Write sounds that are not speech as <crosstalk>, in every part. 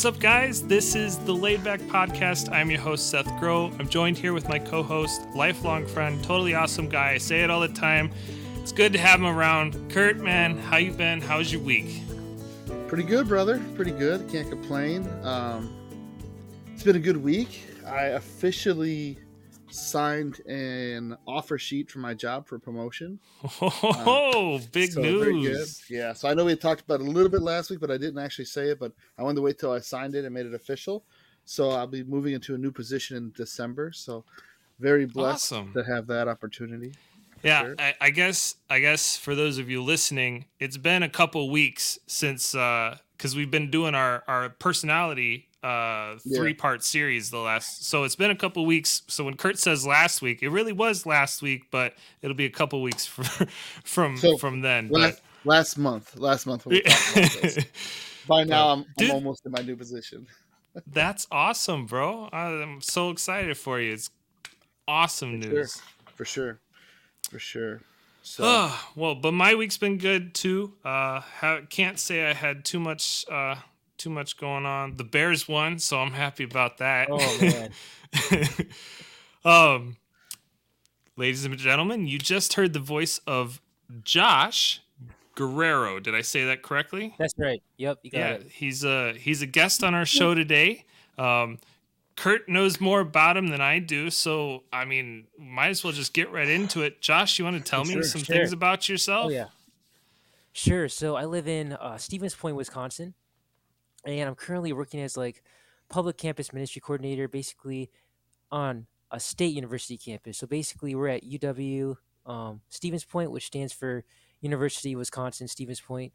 What's up, guys? This is the Laid Back Podcast. I'm your host, Seth Grow. I'm joined here with my co host, lifelong friend, totally awesome guy. I say it all the time. It's good to have him around. Kurt, man, how you been? How's your week? Pretty good, brother. Pretty good. Can't complain. Um, it's been a good week. I officially signed an offer sheet for my job for promotion. Oh, uh, big so news! Yeah, so I know we talked about it a little bit last week, but I didn't actually say it. But I wanted to wait till I signed it and made it official. So I'll be moving into a new position in December. So very blessed awesome. to have that opportunity. Yeah, sure. I, I, guess I guess for those of you listening, it's been a couple weeks since because uh, we've been doing our our personality uh three part series the last so it's been a couple weeks. So when kurt says last week it really was last week but it'll be a couple weeks <laughs> for, from so from then last, but, last month last month <laughs> by now I'm, Dude, I'm almost in my new position. <laughs> That's awesome bro. I'm so excited for you. It's awesome for news. sure. for sure. For sure. So uh, <sighs> well but my week's been good too. Uh can't say i had too much uh too much going on. The Bears won, so I'm happy about that. Oh <laughs> man. um ladies and gentlemen, you just heard the voice of Josh Guerrero. Did I say that correctly? That's right. Yep, yeah, it. He's a he's a guest on our show today. Um Kurt knows more about him than I do, so I mean, might as well just get right into it. Josh, you want to tell sure, me some sure. things about yourself? Oh yeah. Sure. So I live in uh, Stevens Point, Wisconsin and I'm currently working as like public campus ministry coordinator, basically on a state university campus. So basically, we're at UW um, Stevens Point, which stands for University of Wisconsin Stevens Point,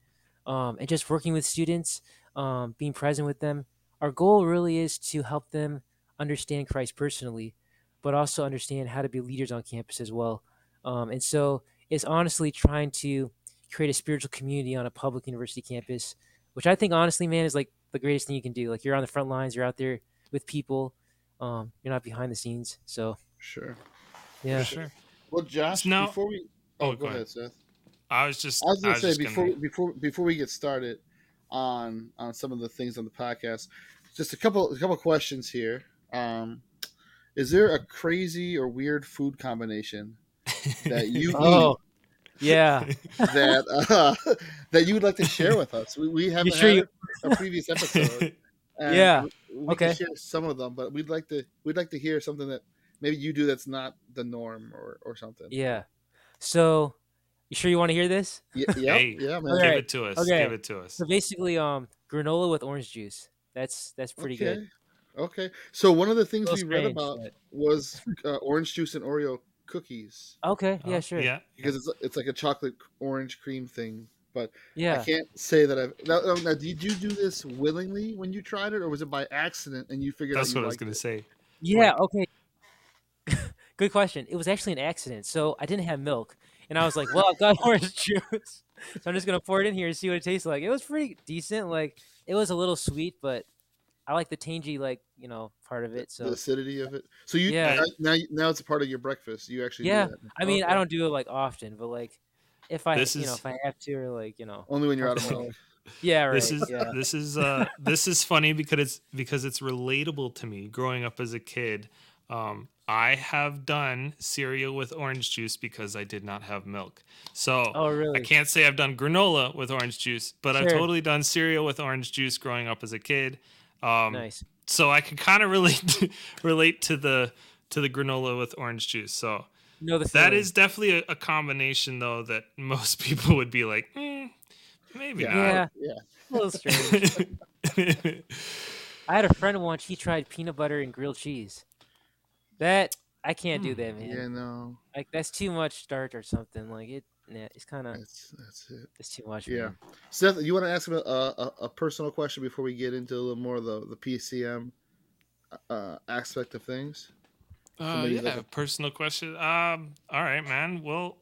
um, and just working with students, um, being present with them. Our goal really is to help them understand Christ personally, but also understand how to be leaders on campus as well. Um, and so it's honestly trying to create a spiritual community on a public university campus which I think honestly, man, is like the greatest thing you can do. Like you're on the front lines, you're out there with people. Um, you're not behind the scenes. So sure, yeah, For sure. Well, Josh, now, before we oh, oh go, ahead. ahead, Seth. I was just I was gonna I was say before gonna... before before we get started on on some of the things on the podcast, just a couple a couple questions here. Um, is there a crazy or weird food combination that you <laughs> oh. eat yeah <laughs> that uh, <laughs> that you would like to share with us. We, we haven't sure had you... a previous episode. <laughs> yeah. We okay. share some of them, but we'd like to we'd like to hear something that maybe you do that's not the norm or or something. Yeah. So, you sure you want to hear this? Yeah. Yeah. Hey, yeah man. Give it to us. Okay. Give it to us. So basically, um, granola with orange juice. That's that's pretty okay. good. Okay. So one of the things we strange, read about but... was uh, orange juice and Oreo cookies. Okay, yeah, uh, sure. Yeah, because it's it's like a chocolate orange cream thing. But yeah, I can't say that I've. Now, now, did you do this willingly when you tried it, or was it by accident and you figured? That's what I was going to say. Yeah. Okay. <laughs> Good question. It was actually an accident. So I didn't have milk, and I was like, "Well, I've got <laughs> orange juice, <laughs> so I'm just gonna pour it in here and see what it tastes like." It was pretty decent. Like it was a little sweet, but I like the tangy, like you know, part of it. So the acidity of it. So you yeah. now now it's a part of your breakfast. You actually yeah. I mean, okay. I don't do it like often, but like if I this you is, know if I have to or like you know only when you're out of milk. <laughs> <laughs> yeah, right. This is yeah. this is uh this is funny because it's because it's relatable to me. Growing up as a kid, um, I have done cereal with orange juice because I did not have milk. So oh, really? I can't say I've done granola with orange juice, but sure. I've totally done cereal with orange juice growing up as a kid. Um, nice. So I can kind of relate <laughs> relate to the to the granola with orange juice. So no, that is definitely a, a, combination though that <laughs> most people would be like, mm, maybe yeah. not. Yeah, a little strange. I had a friend once. He tried peanut butter and grilled cheese. That I can't do hmm. that, man. Yeah, no. Like that's too much starch or something. Like it yeah, it's kind of that's that's it. It's too much. Yeah, man. Seth, you want to ask him a, a, a, personal question before we get into a little more of the the PCM uh, aspect of things? Uh, yeah, like a... personal question. Um, all right, man. Well,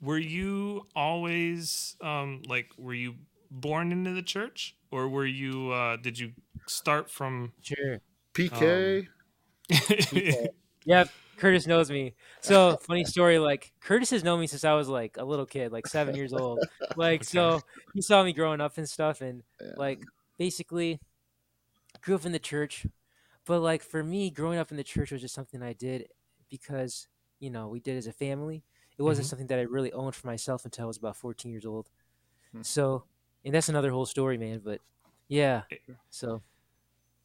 were you always um like were you born into the church or were you uh did you start from sure PK? Um... <laughs> PK. Yep. Curtis knows me. So funny story. Like Curtis has known me since I was like a little kid, like seven years old. Like okay. so, he saw me growing up and stuff, and yeah. like basically, grew up in the church, but like for me, growing up in the church was just something I did because you know we did as a family. It wasn't Mhm. something that I really owned for myself until I was about 14 years old. Hmm. So, and that's another whole story, man. But yeah, Eh. so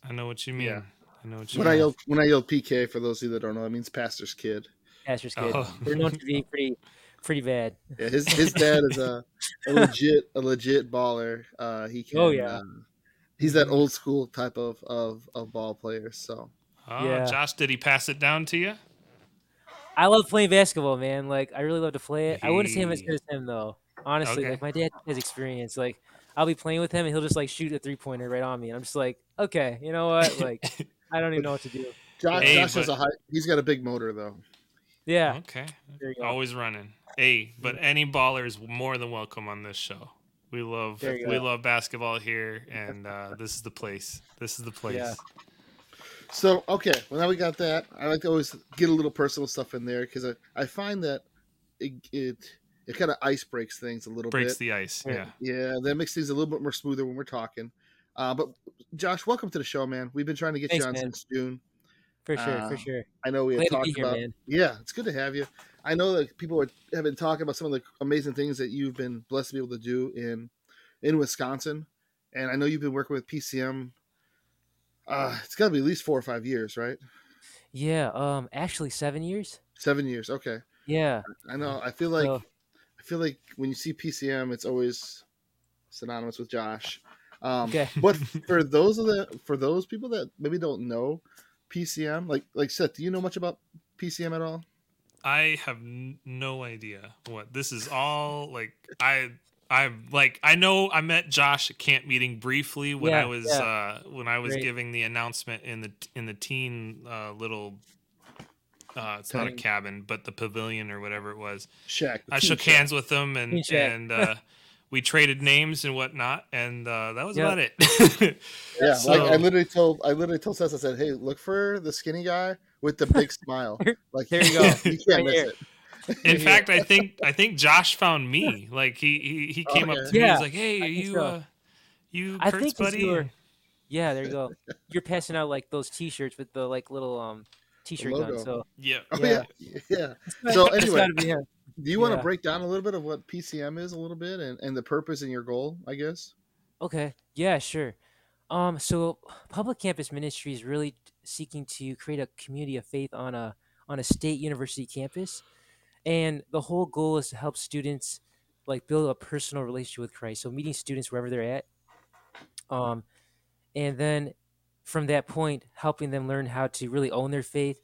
I know what you mean. Yeah. I know what you When I mean. yell when I yell PK for those of you that don't know, it means pastor's kid. pastor's kid. Oh. They're known to be pretty, pretty bad. Yeah, his his dad is a, a <laughs> legit a legit baller. Uh, he can. Oh, yeah. uh, he's that old school type of of, of ball player. So Oh, Yeah. Josh, did he pass it down to you? I love playing basketball, man. Like I really love to play it. I wouldn't say I'm as good as him though. Honestly, Okay. like my dad has experience. Like I'll be playing with him and he'll just like shoot a three pointer right on me, and I'm just like, okay, you know what? Like <laughs> I don't even know what to do. Josh, Hey, Josh has a high. He's got a big motor though. Yeah, Okay. there you go. Always running. Hey, but any baller is more than welcome on this show. We love we go. love basketball here, and uh, this is the place. This is the place. Yeah. So okay, well now we got that. I like to always get a little personal stuff in there because I, I find that it it, it kind of ice breaks things a little Breaks bit. Breaks the ice. Yeah. Yeah. yeah, that makes things a little bit more smoother when we're talking. Uh, but Josh, welcome to the show, man. We've been trying to get Thanks, you on man. since June. for sure, uh, for sure. I know we had Glad talked here, about. man. Yeah, it's good to have you. I know that people are, have been talking about some of the amazing things that you've been blessed to be able to do in in Wisconsin, and I know you've been working with PCM. Uh, it's got to be at least four or five years, right? Yeah, um, actually seven years. Seven years. Okay, Yeah, I know. I feel like So- I feel like when you see PCM, it's always synonymous with Josh. Um, Okay. <laughs> but for those of the for those people that maybe don't know PCM, like like Seth, do you know much about PCM at all? I have n- no idea what this is all like. I I like I know I met Josh at camp meeting briefly when I was yeah. uh when I was Great. giving the announcement in the in the teen uh little uh it's not a cabin but the pavilion or whatever it was. shack. the I shook shack. hands with him and and <laughs> uh we traded names and whatnot and uh that was Yep. about it. <laughs> Yeah, like I literally told I literally told Seth, I said, "Hey, look for the skinny guy with the big smile. <laughs> Like There you <laughs> go. you can't Right miss here. it." In fact, I think I think Josh found me. Like he he, he came up Okay. to me. Yeah, He's like, "Hey, are you so. uh, you I Kurt's think 'cause buddy?" you were- yeah. There you go. You're passing out like those T-shirts with the like little um T-shirt gun. logo. So Yeah. Oh yeah, Yeah. yeah. So anyway, gotta be him. Do you want to break down a little bit of what PCM is a little bit and, and the purpose and your goal? I guess. Okay. Yeah, sure. Um, so public campus ministry is really seeking to create a community of faith on a on a state university campus, and the whole goal is to help students like build a personal relationship with Christ. So meeting students wherever they're at, um, and then from that point, helping them learn how to really own their faith,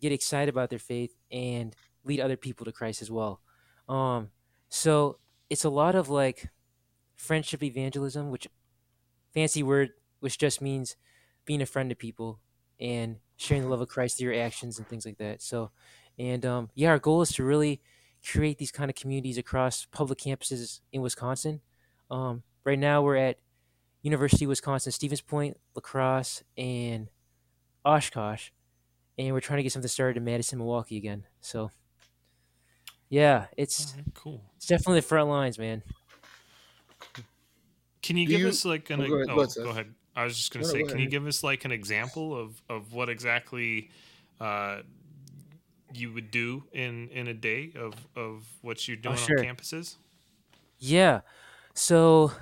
get excited about their faith, and lead other people to Christ as well. Um, so it's a lot of like friendship evangelism, which fancy word, which just means being a friend to people and sharing the love of Christ through your actions and things like that. So, and um, yeah, our goal is to really create these kind of communities across public campuses in Wisconsin. Um, right now, we're at University of Wisconsin, Stevens Point, La Crosse, and Oshkosh, and we're trying to get something started in Madison, Milwaukee again. So, yeah, it's Alright, cool. it's definitely the front lines, man. Can you Do give you- us like an? Oh, go ahead, oh, go ahead, Seth. go ahead. I was just gonna No, no, say, go can you give us like an example of of what exactly uh, you would do in in a day of of what you're doing Oh, sure. on campuses? Yeah. So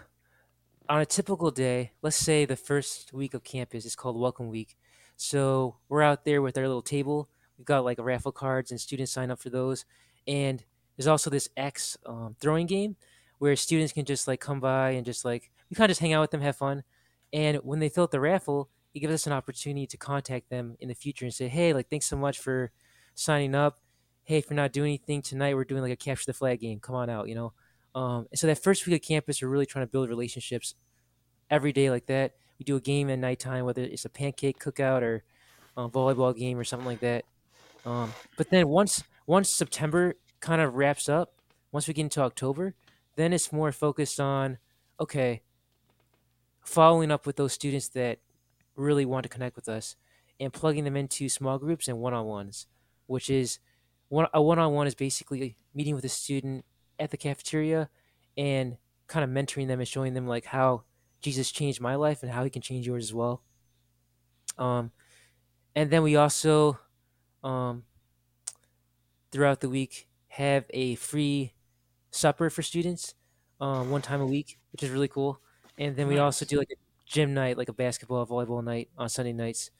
on a typical day, let's say the first week of campus is called Welcome Week. So we're out there with our little table. We've got like raffle cards and students sign up for those. And there's also this X um, throwing game where students can just like come by and just like we kind of just hang out with them, have fun. And when they fill out the raffle, it gives us an opportunity to contact them in the future and say, hey, like thanks so much for signing up. Hey, if you're not doing anything tonight, we're doing like a capture the flag game. Come on out, you know. Um, and so that first week of campus, we're really trying to build relationships every day like that. We do a game at nighttime, whether it's a pancake cookout or a volleyball game or something like that. Um, but then once once September kind of wraps up, once we get into October, then it's more focused on okay, following up with those students that really want to connect with us and plugging them into small groups and one-on-ones, which is one a one-on-one is basically meeting with a student at the cafeteria and kind of mentoring them and showing them like how Jesus changed my life and how he can change yours as well. Um, and then we also, um, throughout the week, have a free supper for students um, one time a week, which is really cool. And then we also do like a gym night, like a basketball, volleyball night on Sunday nights.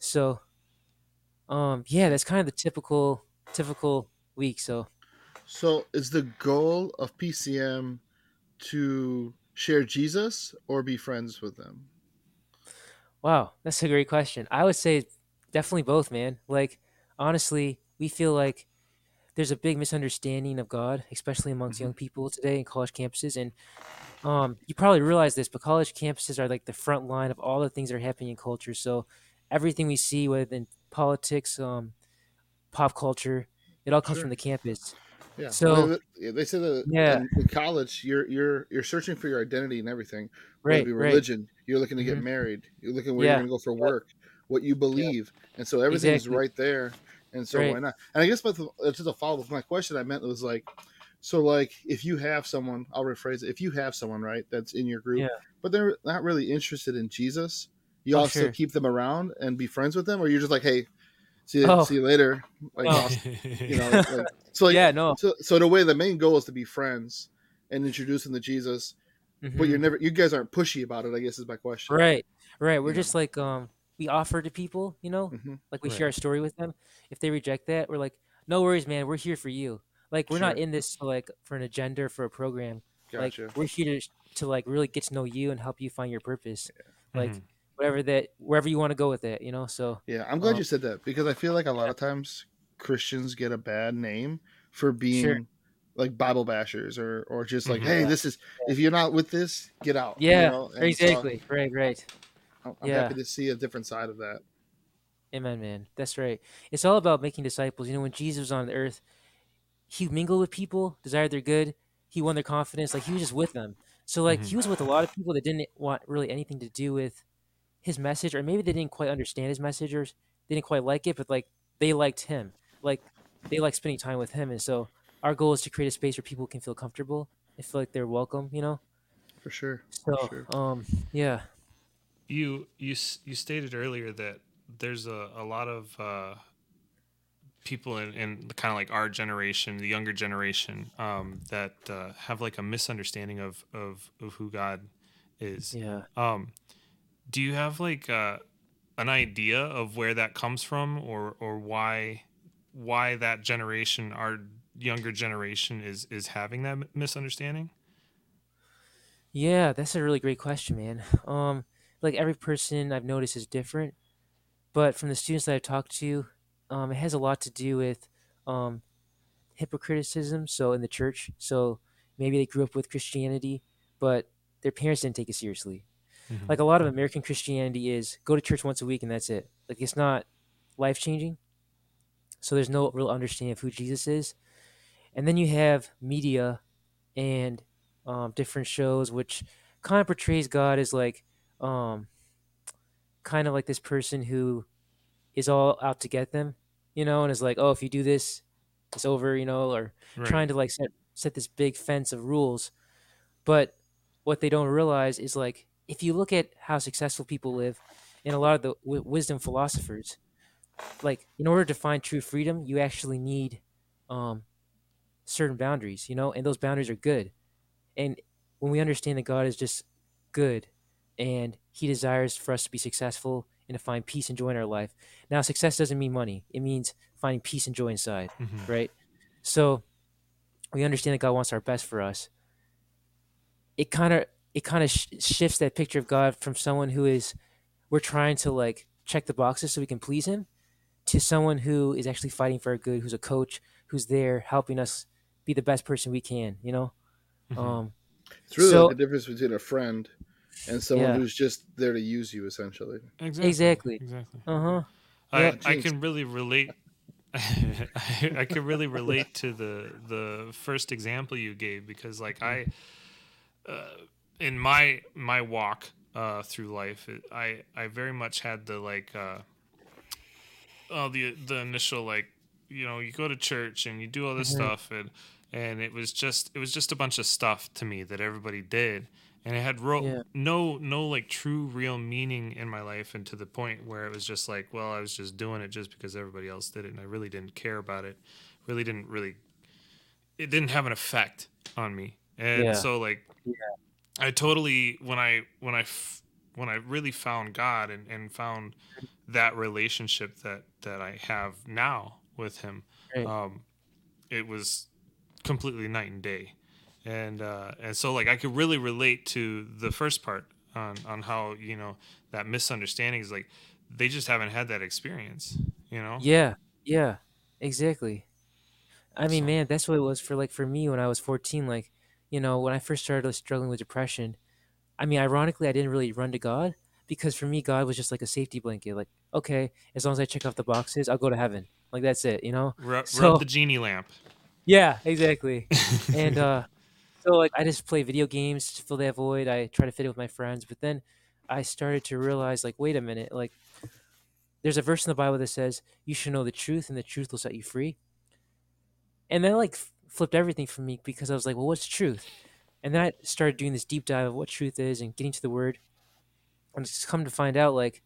So, um, yeah, that's kind of the typical typical week. So, So, is the goal of PCM to share Jesus or be friends with them? wow, that's a great question. I would say definitely both, man. Like, honestly, we feel like there's a big misunderstanding of God, especially amongst Mhm. young people today in college campuses. And um, you probably realize this, but college campuses are like the front line of all the things that are happening in culture. So everything we see within politics, um, pop culture, it all comes Sure. from the campus. Yeah. So- Well, they, they say that Yeah. in, college, you're you're you're searching for your identity and everything. Right, it be right. religion, you're looking to get Mhm. married, you're looking where Yeah. you're going to go for work, what you believe, and so everything's Exactly. right there. And so Right. why not? And I guess, but just a follow up. My question I meant it was like, so like if you have someone, I'll rephrase it. If you have someone right that's in your group, Yeah. but they're not really interested in Jesus, you Oh, also sure. keep them around and be friends with them, or you're just like, hey, see you, Oh. see you later, like, Oh. you know, <laughs> like, so like, yeah, no. so, so in a way, the main goal is to be friends and introduce them to Jesus. But Mhm. you're never, you guys aren't pushy about it. I guess is my question. Right, right. We're Yeah. just like um, we offer to people, you know, hmm like we Right. share our story with them. If they reject that, we're like, no worries, man. We're here for you. Like we're not in this to, like for an agenda for a program. Gotcha. Like we're here to, to like really get to know you and help you find your purpose. Like Mhm. whatever that wherever you want to go with it, you know. So yeah, I'm glad um, you said that because I feel like a lot of times Christians get a bad name for being like Bible bashers or or just like, Mhm. hey, this is if you're not with this, get out. you yeah, know? And so exactly. right, right. I'm, I'm Yeah. happy to see a different side of that. Amen, man. That's right. It's all about making disciples. You know, when Jesus was on the earth, he mingled with people, desired their good. He won their confidence. Like he was just with them. So like Mhm. he was with a lot of people that didn't want really anything to do with his message, or maybe they didn't quite understand his message, or they didn't quite like it, but like they liked him. Like they like spending time with him. And so our goal is to create a space where people can feel comfortable and feel like they're welcome. You know. For sure. So For sure. um yeah you you you stated earlier that there's a, a lot of uh, people in, in kind of like our generation, the younger generation, um, that uh, have like a misunderstanding of, of of who God is. yeah. Um, do you have like uh, an idea of where that comes from, or or why why that generation, our younger generation, is is having that misunderstanding? Yeah, that's a really great question, man. Um, like every person I've noticed is different, but from the students that I've talked to, um, it has a lot to do with um, hypocriticism. So in the church, so maybe they grew up with Christianity, but their parents didn't take it seriously. Mhm. Like a lot of American Christianity is go to church once a week and that's it. Like it's not life changing. So there's no real understanding of who Jesus is. And then you have media and um, different shows which kind of portrays God as like um, kind of like this person who is all out to get them, you know, and is like, oh, if you do this, it's over, you know, or Right. trying to like set set this big fence of rules. But what they don't realize is like if you look at how successful people live, and a lot of the w- wisdom philosophers, like in order to find true freedom, you actually need um, certain boundaries, you know, and those boundaries are good. And when we understand that God is just good and He desires for us to be successful and to find peace and joy in our life. Now, success doesn't mean money, it means finding peace and joy inside, Mhm. right? So we understand that God wants our best for us. It kind of it kind of sh- shifts that picture of God from someone who is we're trying to like check the boxes so we can please him to someone who is actually fighting for our good, who's a coach, who's there helping us be the best person we can, you know? Mhm. Um It's really So- like the difference between a friend and someone Yeah. who's just there to use you, essentially. exactly. Exactly. Exactly. uh-huh. I, Yeah. I can really relate. I, <laughs> I can really relate to the the first example you gave because like I, uh, in my my walk uh, through life, it, I I very much had the like, uh, oh the the initial like you know you go to church and you do all this Mhm. stuff and and it was just it was just a bunch of stuff to me that everybody did and it had ro- Yeah. no no like true real meaning in my life and to the point where it was just like well i was just doing it just because everybody else did it and i really didn't care about it really didn't really it didn't have an effect on me and Yeah. so like i totally when i when i f- when i really found god and, and found that relationship that that i have now with him Right. um it was completely night and day and uh and so like i could really relate to the first part on on how you know that misunderstanding is like they just haven't had that experience you know Yeah, yeah, exactly. I mean, So- man, that's what it was for like for me when I was 14. Like, you know, when I first started like, struggling with depression, I mean, ironically, I didn't really run to God because for me, God was just like a safety blanket. Like, okay, as long as I check off the boxes, I'll go to heaven. Like, that's it, you know? Rub, So- rub the genie lamp Yeah, exactly. and <laughs> uh so like I just play video games to fill that void. I try to fit it with my friends, but then I started to realize like wait a minute, like there's a verse in the Bible that says you should know the truth and the truth will set you free. And that like flipped everything for me because I was like, well, what's truth? And then I started doing this deep dive of what truth is and getting to the word. And it's come to find out like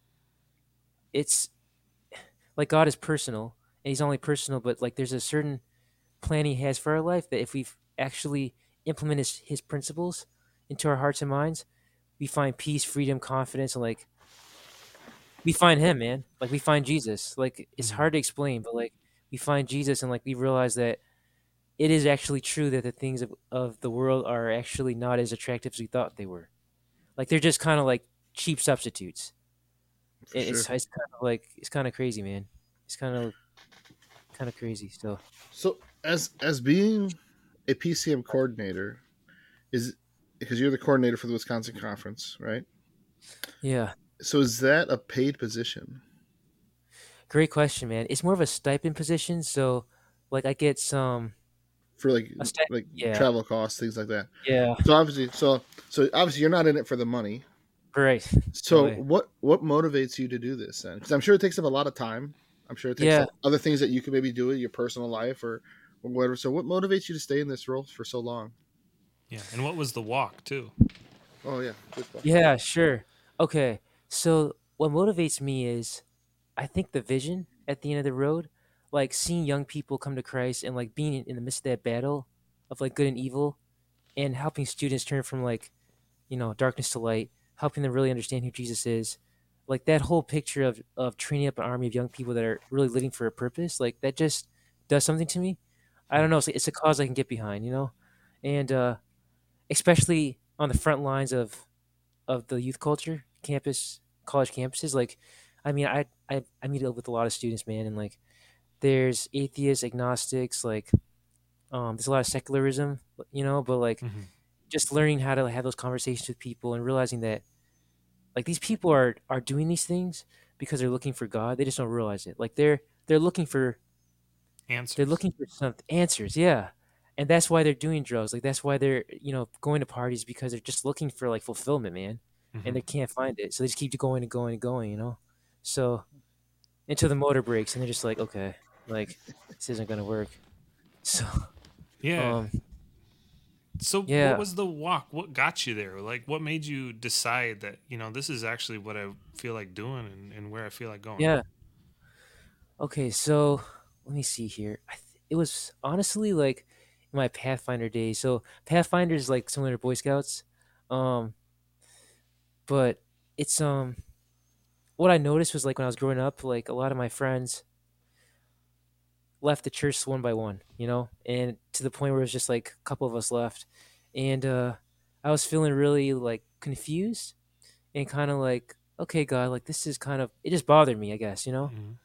it's like God is personal and he's only personal, but like there's a certain plan he has for our life that if we've actually implement his, his principles into our hearts and minds we find peace freedom confidence and like we find him man. Like we find jesus. Like it's Mhm. hard to explain but like we find jesus and like we realize that it is actually true that the things of, of the world are actually not as attractive as we thought they were. Like they're just kind of like cheap substitutes. It- it's, sure. it's kind of like it's kind of crazy man. It's kind of kind of crazy so. So as as being a PCM coordinator, is because you're the coordinator for the Wisconsin conference, right? yeah So is that a paid position? Great question, man. It's more of a stipend position, so like I get some. for like like yeah. travel costs, things like that. Yeah. So obviously, so so obviously, you're not in it for the money. Right. So what what motivates you to do this then? Because I'm sure it takes up a lot of time. I'm sure it takes Yeah. other things that you could maybe do in your personal life or, or whatever. So what motivates you to stay in this role for so long? yeah and what was the walk too Oh yeah, good. Yeah. Sure. Okay. So what motivates me is, I think the vision at the end of the road, like seeing young people come to Christ and like being in the midst of that battle of like good and evil, and helping students turn from like, you know, darkness to light, helping them really understand who Jesus is. Like that whole picture of of training up an army of young people that are really living for a purpose, like that just does something to me. I don't know. It's, it's a cause I can get behind, you know, and uh, especially on the front lines of of the youth culture, campus, college campuses. Like, I mean, I I I meet up with a lot of students, man, and like, there's atheists, agnostics, like, um, there's a lot of secularism, you know, but like, Mhm. just learning how to have those conversations with people and realizing that, like, these people are are doing these things because they're looking for God. They just don't realize it. Like, they're they're looking for answers they're looking for some answers, yeah. And that's why they're doing drugs. Like that's why they're, you know, going to parties because they're just looking for like fulfillment, man. Mhm. And they can't find it. So they just keep going and going and going, you know? So until the motor breaks and they're just like, okay, like this isn't gonna work. <laughs> So yeah um So Yeah. what was the walk? What got you there? Like what made you decide that, you know, this is actually what I feel like doing and, and where I feel like going? yeah. Okay, so let me see here. I th- it was honestly like in my Pathfinder days. So Pathfinder is like similar to Boy Scouts. Um but it's um what I noticed was like when I was growing up, like a lot of my friends left the church one by one, you know, and to the point where it was just like a couple of us left, and uh, I was feeling really like confused and kind of like, okay, God, like this is kind of it just bothered me, I guess, you know, Mhm.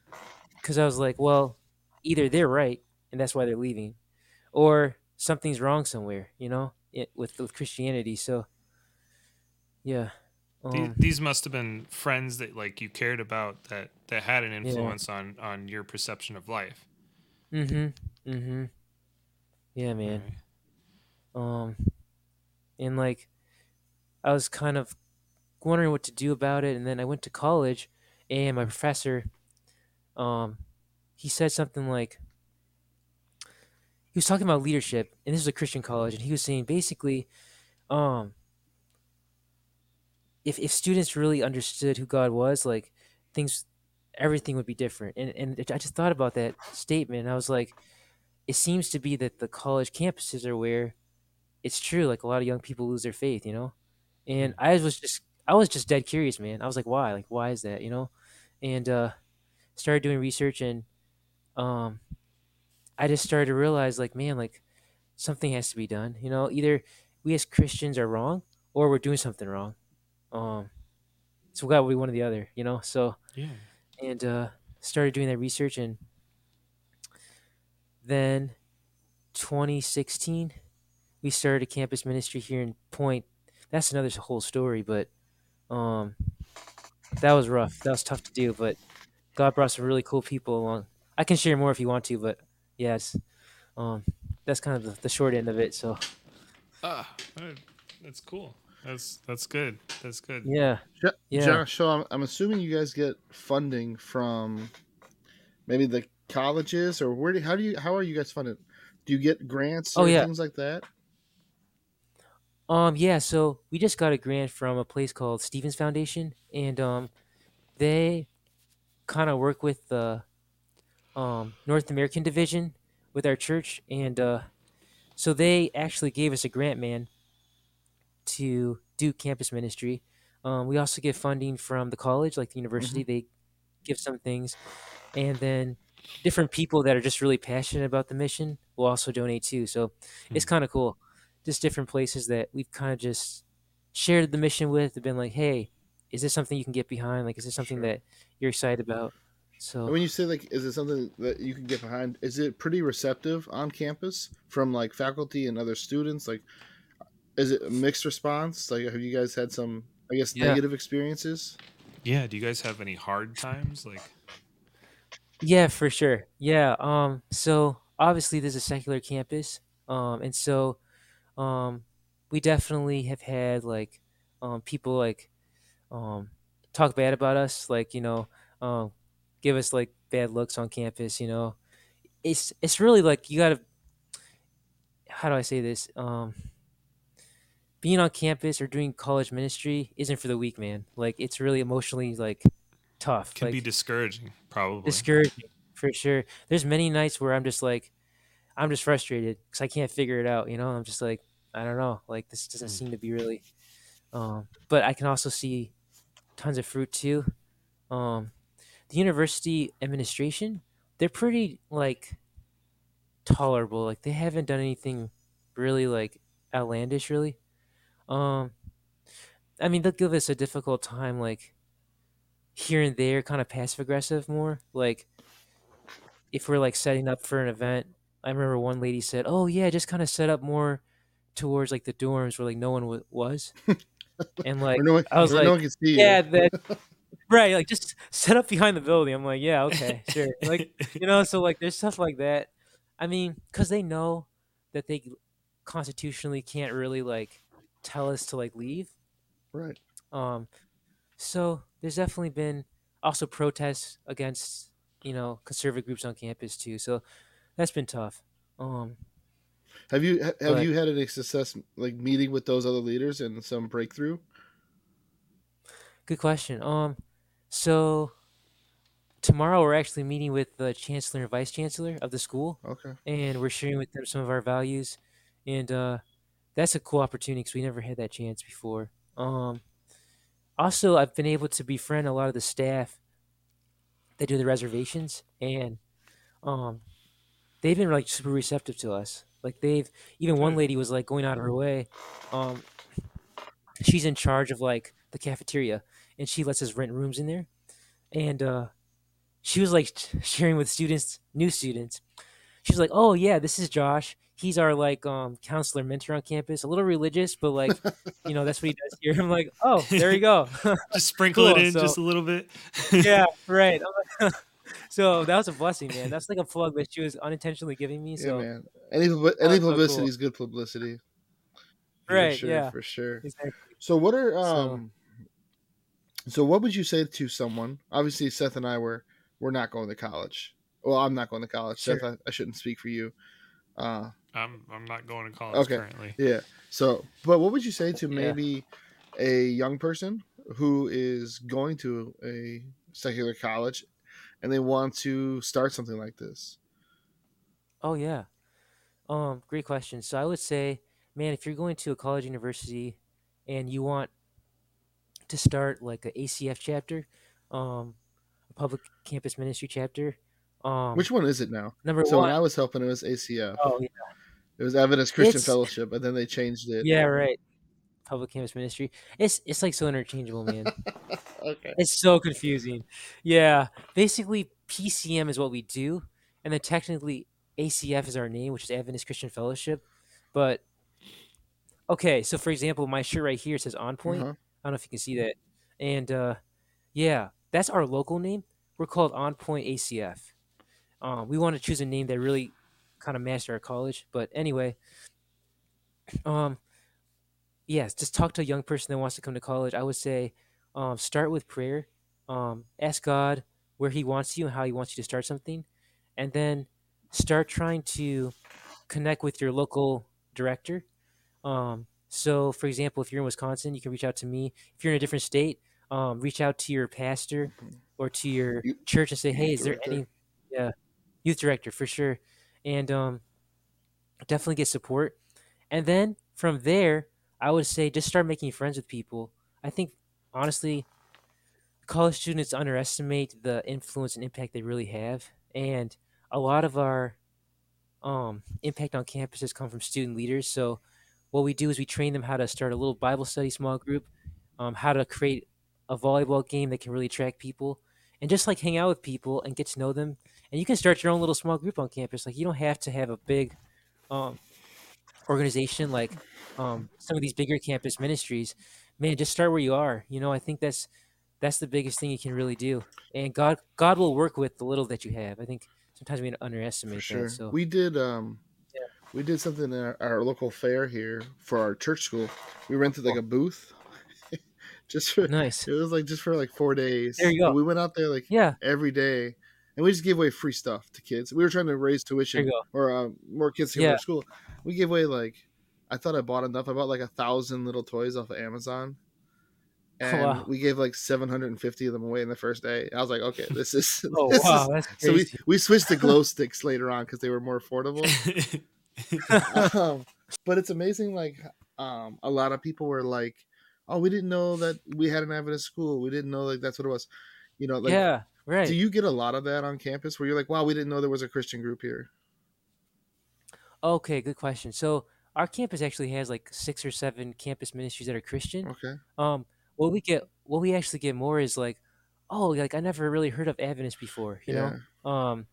because I was like, well, either they're right and that's why they're leaving, or something's wrong somewhere, you know, it, with with Christianity. So, yeah. These, Um, these must have been friends that like you cared about that that had an influence on on your perception of life. mm-hmm. Mm-hmm. Yeah, man. Right? um and like i was kind of wondering what to do about it and then i went to college and my professor um he said something like he was talking about leadership, and this is a Christian college, and he was saying basically, um, if if students really understood who God was, like things, everything would be different. And and I just thought about that statement, and I was like, it seems to be that the college campuses are where it's true. Like a lot of young people lose their faith, you know. And I was just I was just dead curious, man. I was like, why? Like, why is that? You know? And uh, started doing research, and um, I just started to realize, like, man, like something has to be done. You know, either we as Christians are wrong, or we're doing something wrong. Um, so we got to be one or the other. You know. So Yeah. and uh, started doing that research, and then 2016 we started a campus ministry here in Point. That's another whole story, but um, that was rough. That was tough to do, but God brought some really cool people along. I can share more if you want to, but yeah, it's, um, that's kind of the, the short end of it. So Ah, uh, that's cool. That's that's good. That's good. yeah, Jo- Yeah. Josh, so I'm, I'm assuming you guys get funding from maybe the colleges or where? Do, how do you? How are you guys funded? Do you get grants Oh, yeah. things like that? Um, yeah, so we just got a grant from a place called Stevens Foundation, and um, they kind of work with the um, North American division with our church, and uh, so they actually gave us a grant, man, to do campus ministry. Um, we also get funding from the college, like the university. They give some things, and then different people that are just really passionate about the mission will also donate too. So it's kind of cool. Just different places that we've kind of just shared the mission with. Have been like, hey, is this something you can get behind? Like, is this something Sure. that you're excited about? And So when you say like, is it something that you can get behind? Is it pretty receptive on campus from like faculty and other students? Like, is it a mixed response? Like, have you guys had some, I guess, Yeah. negative experiences? Yeah. Do you guys have any hard times? Like, Yeah, for sure. Yeah. Um. So obviously, there's a secular campus. Um. And so, um, we definitely have had like, um, people like, um, talk bad about us. Like, you know, um, give us like bad looks on campus. You know, it's it's really like you gotta. How do I say this? Um. Being on campus or doing college ministry isn't for the weak, man. Like, it's really emotionally like tough. can like, be discouraging, probably. discouraging for sure. There's many nights where I'm just like, I'm just frustrated because I can't figure it out. You know, I'm just like, I don't know, like this doesn't Mm. seem to be really. Um, but I can also see tons of fruit too. Um, the university administration, they're pretty like tolerable. Like they haven't done anything really like outlandish, really. Um, I mean, they'll give us a difficult time, like here and there, kind of passive aggressive more. Like if we're like setting up for an event, I remember one lady said, "Oh yeah, just kind of set up more towards like the dorms where like no one w- was," <laughs> and like no one, I was like, no one can see "Yeah, that right." Like just set up behind the building. I'm like, "Yeah, okay, sure." Like <laughs> you know, so like there's stuff like that. I mean, because they know that they constitutionally can't really like tell us to like leave. Right. Um, so there's definitely been also protests against you know conservative groups on campus too. So that's been tough. Um, Have you have But- you had any success like meeting with those other leaders and some breakthrough? good question. Um, so tomorrow we're actually meeting with the chancellor and vice chancellor of the school, Okay. and we're sharing with them some of our values, and uh, that's a cool opportunity because we never had that chance before. Um, also, I've been able to befriend a lot of the staff that do the reservations, and um, they've been like super receptive to us. Like they've even one Good. lady was like going out of her way. Um, she's in charge of like the cafeteria, and she lets us rent rooms in there. And uh, she was like sharing with students, new students. She's like, "Oh yeah, this is Josh. He's our like um counselor mentor on campus. A little religious, but like, <laughs> you know, that's what he does here." I'm like, "Oh, there you go." <laughs> just <laughs> sprinkle Cool, it in so- just a little bit. yeah, right. So that was a blessing, man. That's like a plug that she was unintentionally giving me. Yeah, So man. Any any that's so publicity cool. is good publicity. For Right, sure, yeah. For sure. exactly. So what are So- um so what would you say to someone? Obviously Seth and I were we're not going to college. Well, I'm not going to college. Seth, I, I shouldn't speak for you. Uh, I'm I'm not going to college Okay. currently. yeah. So, but what would you say to Yeah. maybe a young person who is going to a secular college and they want to start something like this? Oh yeah. Um, great question. So I would say, man, if you're going to a college university and you want to start like a ACF chapter, um, a public campus ministry chapter, um, Which one is it now? number So one, when I was helping, it was ACF. oh yeah, It was Adventist Christian It's- Fellowship, and then they changed it. yeah, right, public campus ministry. It's it's like so interchangeable, man. <laughs> Okay. It's so confusing. Yeah, basically PCM is what we do, and then technically ACF is our name, which is Adventist Christian Fellowship. But okay, so for example, my shirt right here says On Point. Uh-huh. I don't know if you can see that, and uh, yeah, that's our local name. We're called On Point ACF. Um, we want to choose a name that really kind of matched our college. But anyway, um, yes, just talk to a young person that wants to come to college. I would say um, start with prayer. Um, ask God where He wants you and how He wants you to start something, and then start trying to connect with your local director. Um, so, for example, if you're in Wisconsin, you can reach out to me. If you're in a different state, um, reach out to your pastor or to your You- church and say, "Hey, youth is there any, yeah, youth director for sure," and um, definitely get support. And then from there, I would say just start making friends with people. I think honestly, college students underestimate the influence and impact they really have, and a lot of our um, impact on campuses come from student leaders. So what we do is we train them how to start a little Bible study small group, um, how to create a volleyball game that can really attract people, and just like hang out with people and get to know them. And you can start your own little small group on campus. Like you don't have to have a big um, organization like um, some of these bigger campus ministries. Man, just start where you are. You know, I think that's that's the biggest thing you can really do. And God God will work with the little that you have. I think sometimes we underestimate sure. that. So We did um. We did something at our, our local fair here for our church school. We rented like a booth. <laughs> just for nice. it was like just for like four days. There you go. We went out there like Yeah. every day and we just gave away free stuff to kids. We were trying to raise tuition or uh, more kids to go Yeah. to school. We gave away like I thought I bought enough. I bought like a thousand little toys off of Amazon. And Wow. we gave like 750 of them away in the first day. I was like, okay, <laughs> this is. Oh <laughs> this wow, is- that's so we, we switched to glow sticks later on because they were more affordable. Um, but it's amazing, like um, a lot of people were like, "Oh, we didn't know that we had an Adventist school. We didn't know like that's what it was." You know, like yeah, right. do you get a lot of that on campus where you're like, "Wow, we didn't know there was a Christian group here." Okay, good question. So our campus actually has like six or seven campus ministries that are Christian. Okay, Um, what we get, what we actually get more is like, oh, like I never really heard of Adventist before, you yeah, know, um,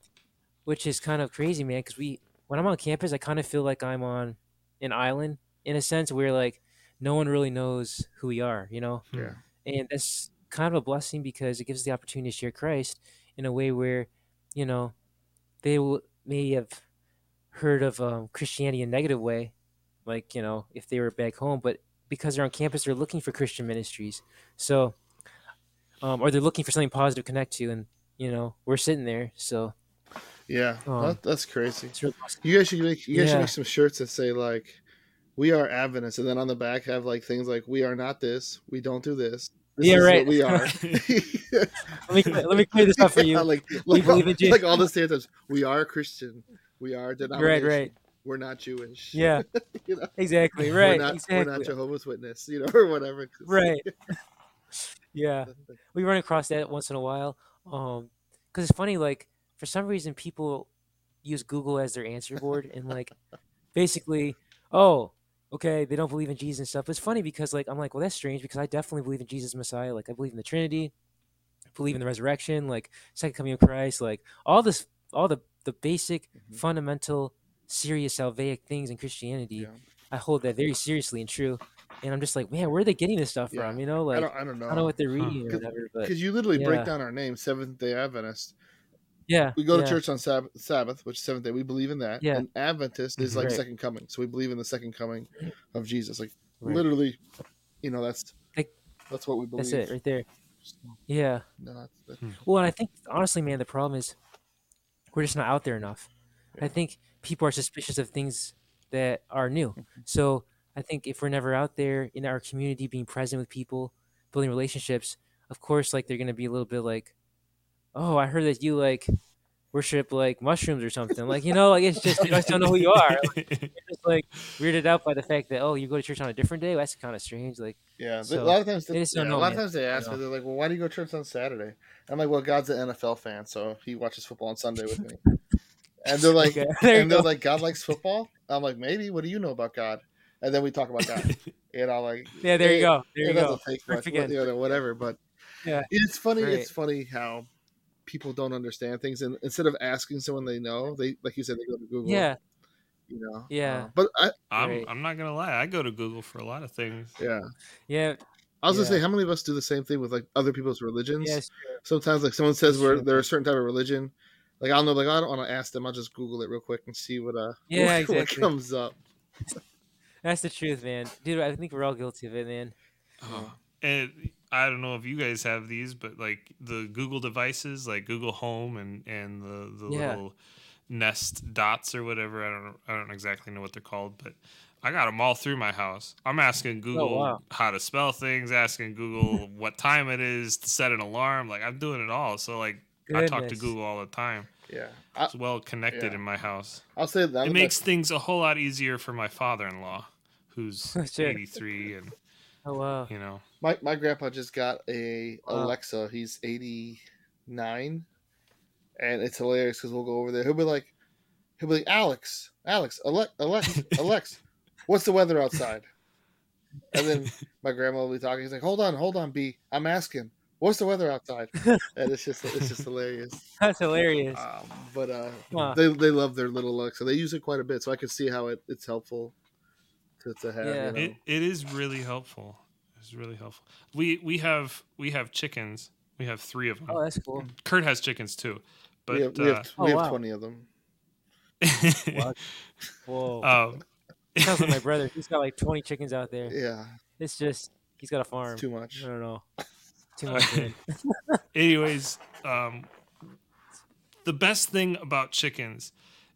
which is kind of crazy, man. Because we, when I'm on campus, I kind of feel like I'm on an island in a sense where like no one really knows who we are, you know, yeah, and that's kind of a blessing because it gives us the opportunity to share Christ in a way where, you know, they will may have heard of um, Christianity in a negative way, like you know if they were back home, but because they're on campus, they're looking for Christian ministries. So, um, or they're looking for something positive to connect to, and you know we're sitting there. So yeah. Um, that, that's crazy. really awesome. You guys should make you guys should make some shirts that say like, "We are Adventists," and then on the back have like things like, "We are not this. We don't do this. This Yeah, is right. What we are." <laughs> Let me clear- let me <laughs> clear this up for you. Yeah, like, like, Jesus. like all the stereotypes. We are Christian. We are right, denomination. right, We're not Jewish. <laughs> yeah, you know, exactly, we're right, not, exactly, We're not Jehovah's Witness. You know, or whatever. right, yeah. we run across that once in a while um because it's funny like for some reason people use google as their answer board and like basically oh okay they don't believe in jesus and stuff it's funny because like i'm like well that's strange because i definitely believe in jesus messiah like i believe in the trinity believe in the resurrection like second coming of christ like all this all the the basic Mhm. fundamental serious salvific things in christianity Yeah. i hold that very seriously and true and i'm just like man where are they getting this stuff Yeah. from you know I like don't. I don't know. I don't know what they're Huh. reading whatever, because you literally break down our name, Seventh Day Adventist. Yeah, We go to church on Sabbath, Sabbath, which is seventh day. We believe in that. Yeah. And Adventist is like Right. second coming, so we believe in the second coming of Jesus. Like right. literally, you know, that's Like, that's what we believe. That's it right there. Yeah. No, that's, that, Well, and I think honestly, man, the problem is we're just not out there enough. I think people are suspicious of things that are new. Mm-hmm. So I think if we're never out there in our community, being present with people, building relationships, of course, like they're gonna be a little bit like, oh, I heard that you like worship like mushrooms or something. Like you know, like it's just you just don't know who you are. Like, <laughs> you're just like weirded out by the fact that oh, you go to church on a different day. That's kind of strange. Like Yeah, So, a lot of times. they just yeah, don't a know, lot of times they ask me, they're like, "Well, why do you go to church on Saturday?" I'm like, "Well, God's an NFL fan, so he watches football on Sunday with me." And they're like, <laughs> okay, and they're go. like, "God likes football." I'm like, "Maybe. What do you know about God?" And then we talk about God. <laughs> You know, like yeah, there you go. There you go. doesn't take much, again. you know, whatever. But Yeah. it's funny. Right. It's funny how people don't understand things, and instead of asking someone they know, they like you said, they go to Google. Yeah, you know. Yeah. Uh, but I, I'm Right. I'm not gonna lie. I go to Google for a lot of things. yeah, yeah, I was gonna say, how many of us do the same thing with like other people's religions? yes, Sometimes, like someone says, That's we're they're a certain type of religion. Like I'll know, like I don't want to ask them. I'll just Google it real quick and see what uh <laughs> Yeah, what, what comes up. that's the truth, man. Dude, I think we're all guilty of it, man. Oh. And I don't know if you guys have these, but like the Google devices, like Google Home and and the the Yeah. little Nest dots or whatever. I don't I don't exactly know what they're called, but I got them all through my house. I'm asking Google Oh, wow. how to spell things, asking Google <laughs> what time it is to set an alarm. Like I'm doing it all. So like I talk to Google all the time. Yeah, I, It's well connected Yeah. in my house. I'll say that it makes things a whole lot easier for my father-in-law, who's <laughs> 83 and Oh wow. you know. my my grandpa just got a Wow. Alexa. He's eighty nine, and it's hilarious because we'll go over there. He'll be like, he'll be like, Alex, Alex, Alex, Alex, <laughs> Alex, what's the weather outside? And then my grandma will be talking. He's like, hold on, hold on, B, I'm asking, what's the weather outside? And it's just it's just hilarious. <laughs> That's hilarious. Um, but uh, Huh. they they love their little Alexa. They use it quite a bit, so I can see how it, it's helpful to, to have. Yeah. You know? It it is really helpful. It's really helpful. We we have we have chickens. We have three of them. Oh, that's cool. Kurt has chickens too, but we have, we uh, have, Oh, we have wow. twenty of them. <laughs> Wow. Whoa. um, <laughs> Sounds like my brother. He's got like 20 chickens out there. Yeah, It's just he's got a farm. it's too much. I don't know. <laughs> Too much. anyways, um, the best thing about chickens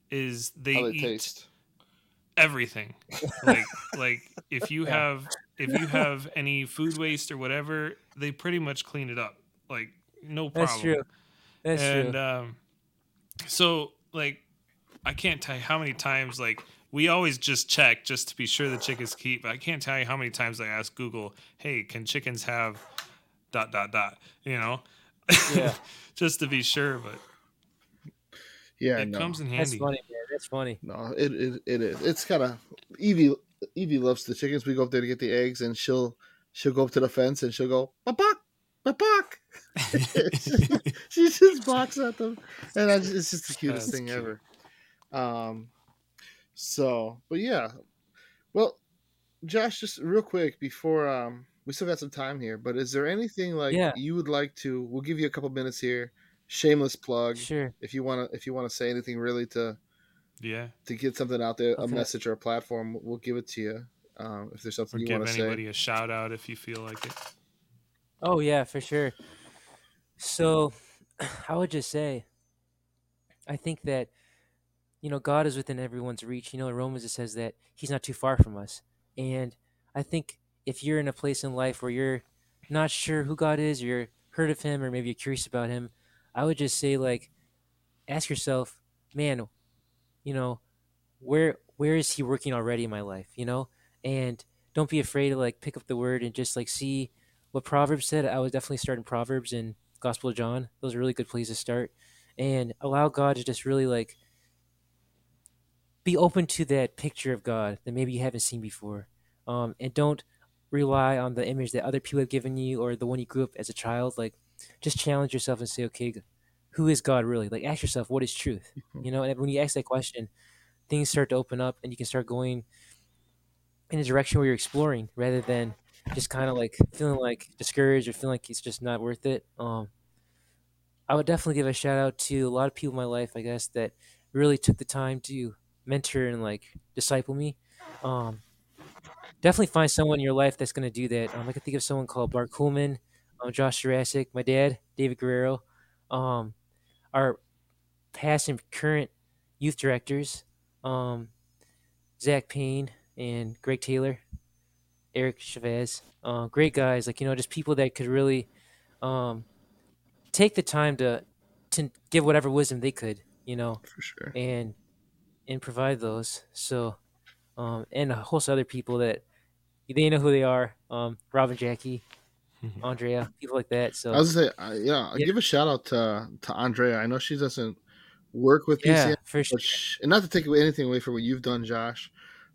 is they How they eat taste. Everything. Like <laughs> like if you have if you have any food waste or whatever, they pretty much clean it up. Like no problem. That's true. That's and true. um so like i can't tell you how many times like we always just check just to be sure the chickens keep i can't tell you how many times i ask google hey can chickens have dot dot dot you know Yeah. <laughs> just to be sure but Yeah, it no, comes in That's handy funny, man. That's funny. no, it, it it is. It's kind of Evie. Evie loves the chickens. We go up there to get the eggs, and she'll she'll go up to the fence and she'll go babak, babak. <laughs> <laughs> she just barks at them, and I just, it's just the cutest That's thing cute. ever. Um, so, but yeah, well, Josh, just real quick before um, we still got some time here, but is there anything like Yeah. you would like to? We'll give you a couple minutes here. Shameless plug. Sure. If you want to, if you want to say anything really to yeah to get something out there, a message or a platform, we'll give it to you. Um, if there's or something you give want to say. anybody a shout out if you feel like it Oh yeah, for sure. So, <sighs> I would just say, I think that, you know, God is within everyone's reach. You know, in Romans it says that He's not too far from us, and I think if you're in a place in life where you're not sure who God is, or you're heard of Him, or maybe you're curious about Him, I would just say like, ask yourself, man, you know, where where is He working already in my life? You know, and don't be afraid to like pick up the word and just like see what Proverbs said. I would definitely start in Proverbs and Gospel of John. Those are really good places to start. And allow God to just really like be open to that picture of God that maybe you haven't seen before. Um, and don't rely on the image that other people have given you or the one you grew up as a child. Like just challenge yourself and say, okay, who is God really? Like ask yourself, what is truth? You know, and when you ask that question, things start to open up and you can start going in a direction where you're exploring rather than just kind of like feeling like discouraged or feeling like it's just not worth it. Um, I would definitely give a shout out to a lot of people in my life, I guess, that really took the time to mentor and like disciple me. Um, definitely find someone in your life that's going to do that. Um, I can think of someone called Bart Coolman, um, Josh Jurassic, my dad, David Guerrero, um, our past and current youth directors, um, Zach Payne and Greg Taylor, Eric Chavez. Uh, great guys, like you know, just people that could really um, take the time to to give whatever wisdom they could, you know, for sure. and and provide those. So, um, and a host of other people that they know who they are. Um, Robin, Jackie, Mhm. Andrea, people like that. So I was gonna say, I, yeah, I'll Yeah. give a shout out to to Andrea. I know she doesn't work with yeah, PCM, for sure. but sh and not to take away anything away from what you've done, Josh,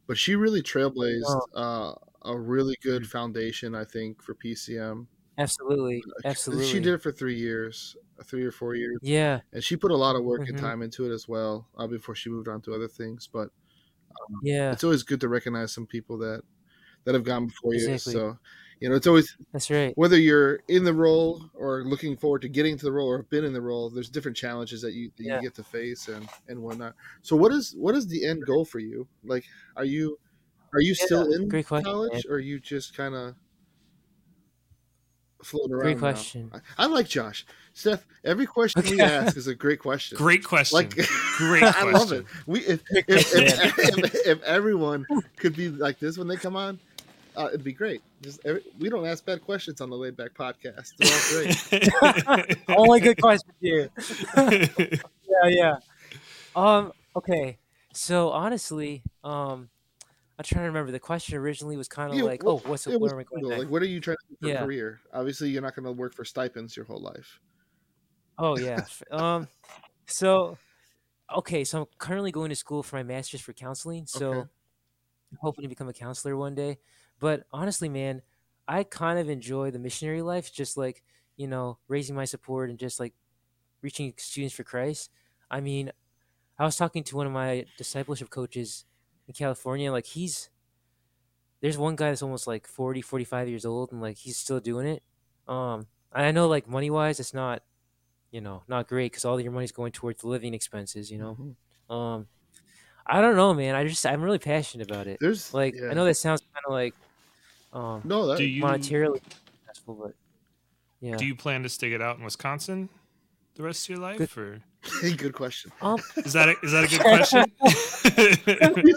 but she really trailblazed Oh. uh, a really good foundation, I think, for PCM. Absolutely, 'Cause absolutely. She did it for three years, three or four years, Yeah, and she put a lot of work and Mhm. time into it as well uh, before she moved on to other things. But yeah, it's always good to recognize some people that that have gone before you. So you know, it's always that's right. whether you're in the role or looking forward to getting to the role or have been in the role, there's different challenges that you that Yeah. you get to face and and whatnot. So what is what is the end goal for you? Like, are you are you Yeah, still in great question, college man. or are you just kind of floating around? Great question. I, I like Josh. Seth, every question we ask is a great question. Great question. Like, <laughs> Great I love question. it. We if Great if, if, if, if everyone could be like this when they come on, uh, it'd be great. Just every, we don't ask bad questions on the Laid Back podcast. They're all great. <laughs> <laughs> Only good questions here. <laughs> yeah, yeah. Um. Okay. So honestly, um, I'm trying to remember. The question originally was kind of Yeah, like, what- "Oh, what's It was where am I going single. like, what are you trying to do for Yeah. career? Obviously, you're not going to work for stipends your whole life. Oh yeah. Um. So, okay. So I'm currently going to school for my master's for counseling. So Okay. I'm hoping to become a counselor one day. But honestly, man, I kind of enjoy the missionary life, just like you know, raising my support and just like reaching students for Christ. I mean, I was talking to one of my discipleship coaches in California. Like he's there's one guy that's almost like 40, 45 years old, and like he's still doing it. Um, I know like money wise, it's not you know not great because all your money's going towards living expenses. You know, Mhm. um, I don't know, man. I just I'm really passionate about it. There's Like yeah. I know that sounds kind of like um no that Do you monetarily successful, but yeah. do you plan to stick it out in Wisconsin the rest of your life, or <laughs> good question. um, <laughs> is that a, is that a good question?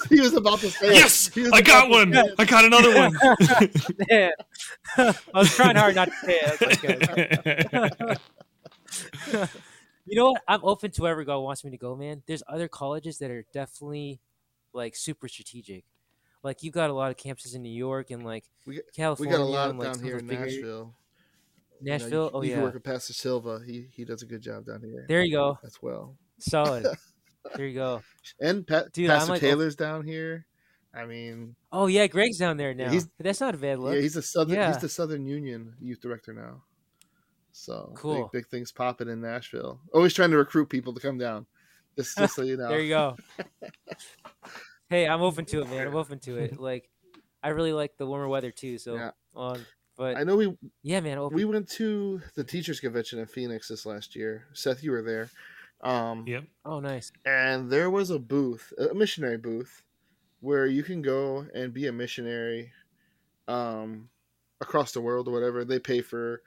<laughs> he was about to say yes, I got one. I got another one. I was trying hard not to say it. Like, okay. you know what? I'm open to wherever God wants me to go, man. There's other colleges that are definitely like super strategic. Like you got a lot of campuses in New York and like We got- We California. got a lot and, like, down here in bigger- Nashville. You know, you Nashville. oh you yeah. can work with Pastor Silva. He he does a good job down here There you go. as well. Solid. <laughs> there you go. And Pat, Dude, Pastor like, Taylor's down here. I mean, Oh yeah, Greg's down there now. That's not a bad look. yeah, he's a southern. Yeah. He's the Southern Union youth director now. So Cool. big, big things popping in Nashville. Always trying to recruit people to come down. Just, just so you <laughs> know. There you go. <laughs> hey, I'm open to it, man. I'm open to it. <laughs> Like, I really like the warmer weather too. So, Yeah. um, but I know we yeah, man. Open. we went to the teachers convention in Phoenix this last year. Seth, you were there. Um, yep. oh, nice. and there was a booth, a missionary booth, where you can go and be a missionary um, across the world or whatever. They pay for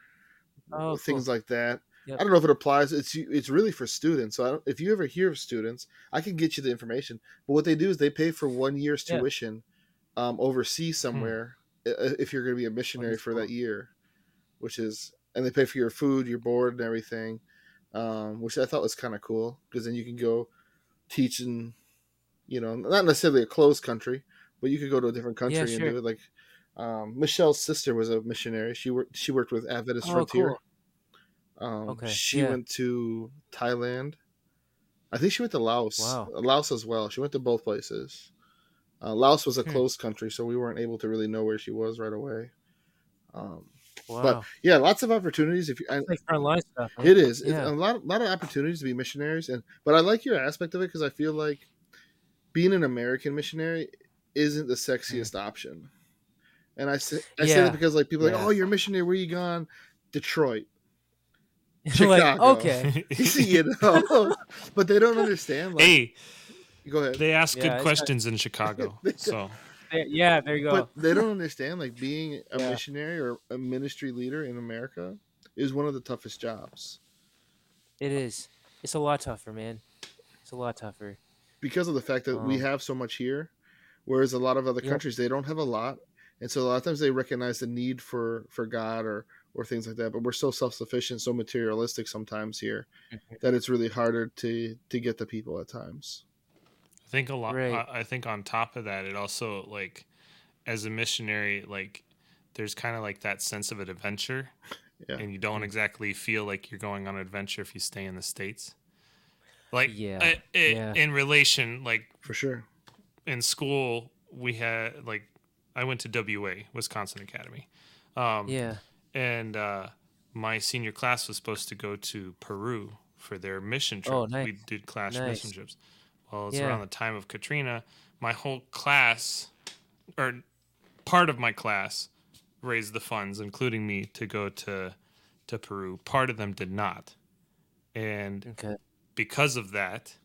Oh, things like that. Yep. I don't know if it applies. It's it's really for students. So I don't, if you ever hear of students, I can get you the information. But what they do is they pay for one year's Yeah. tuition um, overseas somewhere i- i- if you're going to be a missionary for that year, which is and they pay for your food, your board, and everything, um, which I thought was kind of cool because then you can go teach in, you know, not necessarily a closed country, but you could go to a different country Yeah, and do it. Like um, Michelle's sister was a missionary. She worked she worked with Adventist Oh, Frontier. cool. Um, Okay, She yeah. went to Thailand. I think she went to Laos. Wow. Laos as well. She went to both places. Uh, Laos was a Hmm. closed country, so we weren't able to really know where she was right away. Um, Wow. yeah, lots of opportunities. If you, It's like frontline stuff. right? it is It's Yeah. a lot, lot of opportunities to be missionaries, and but I like your aspect of it because I feel like being an American missionary isn't the sexiest option. And I say, I say Yeah. that because like people are like, oh, you're a missionary. Where you gone? Detroit. <laughs> like, okay. <laughs> <laughs> you know, but they don't understand. Like, hey, go ahead. they ask Yeah, good it's not- questions in Chicago. So yeah, there you go. but they don't understand like being a Yeah. missionary or a ministry leader in America is one of the toughest jobs. it is. It's a lot tougher, man. It's a lot tougher. because of the fact that we Oh. have so much here, whereas a lot of other Yep. countries they don't have a lot, and so a lot of times they recognize the need for for God or or things like that. But we're so self sufficient, so materialistic sometimes here Mhm. that it's really harder to to get the people at times. I think a lot. Right. I I think on top of that, it also like, as a missionary, like, there's kind of like that sense of an adventure, Yeah. and you don't exactly feel like you're going on an adventure if you stay in the states. Like, Yeah, I- i- yeah. in relation, like For sure. in school, we had like, I went to WA, Wisconsin Academy, um, Yeah. And uh, my senior class was supposed to go to Peru for their mission trip. Oh, nice. We did class Nice. mission trips. Well, it's Yeah. around the time of Katrina. My whole class, or part of my class, raised the funds, including me, to go to to Peru. Part of them did not, and Okay. because of that,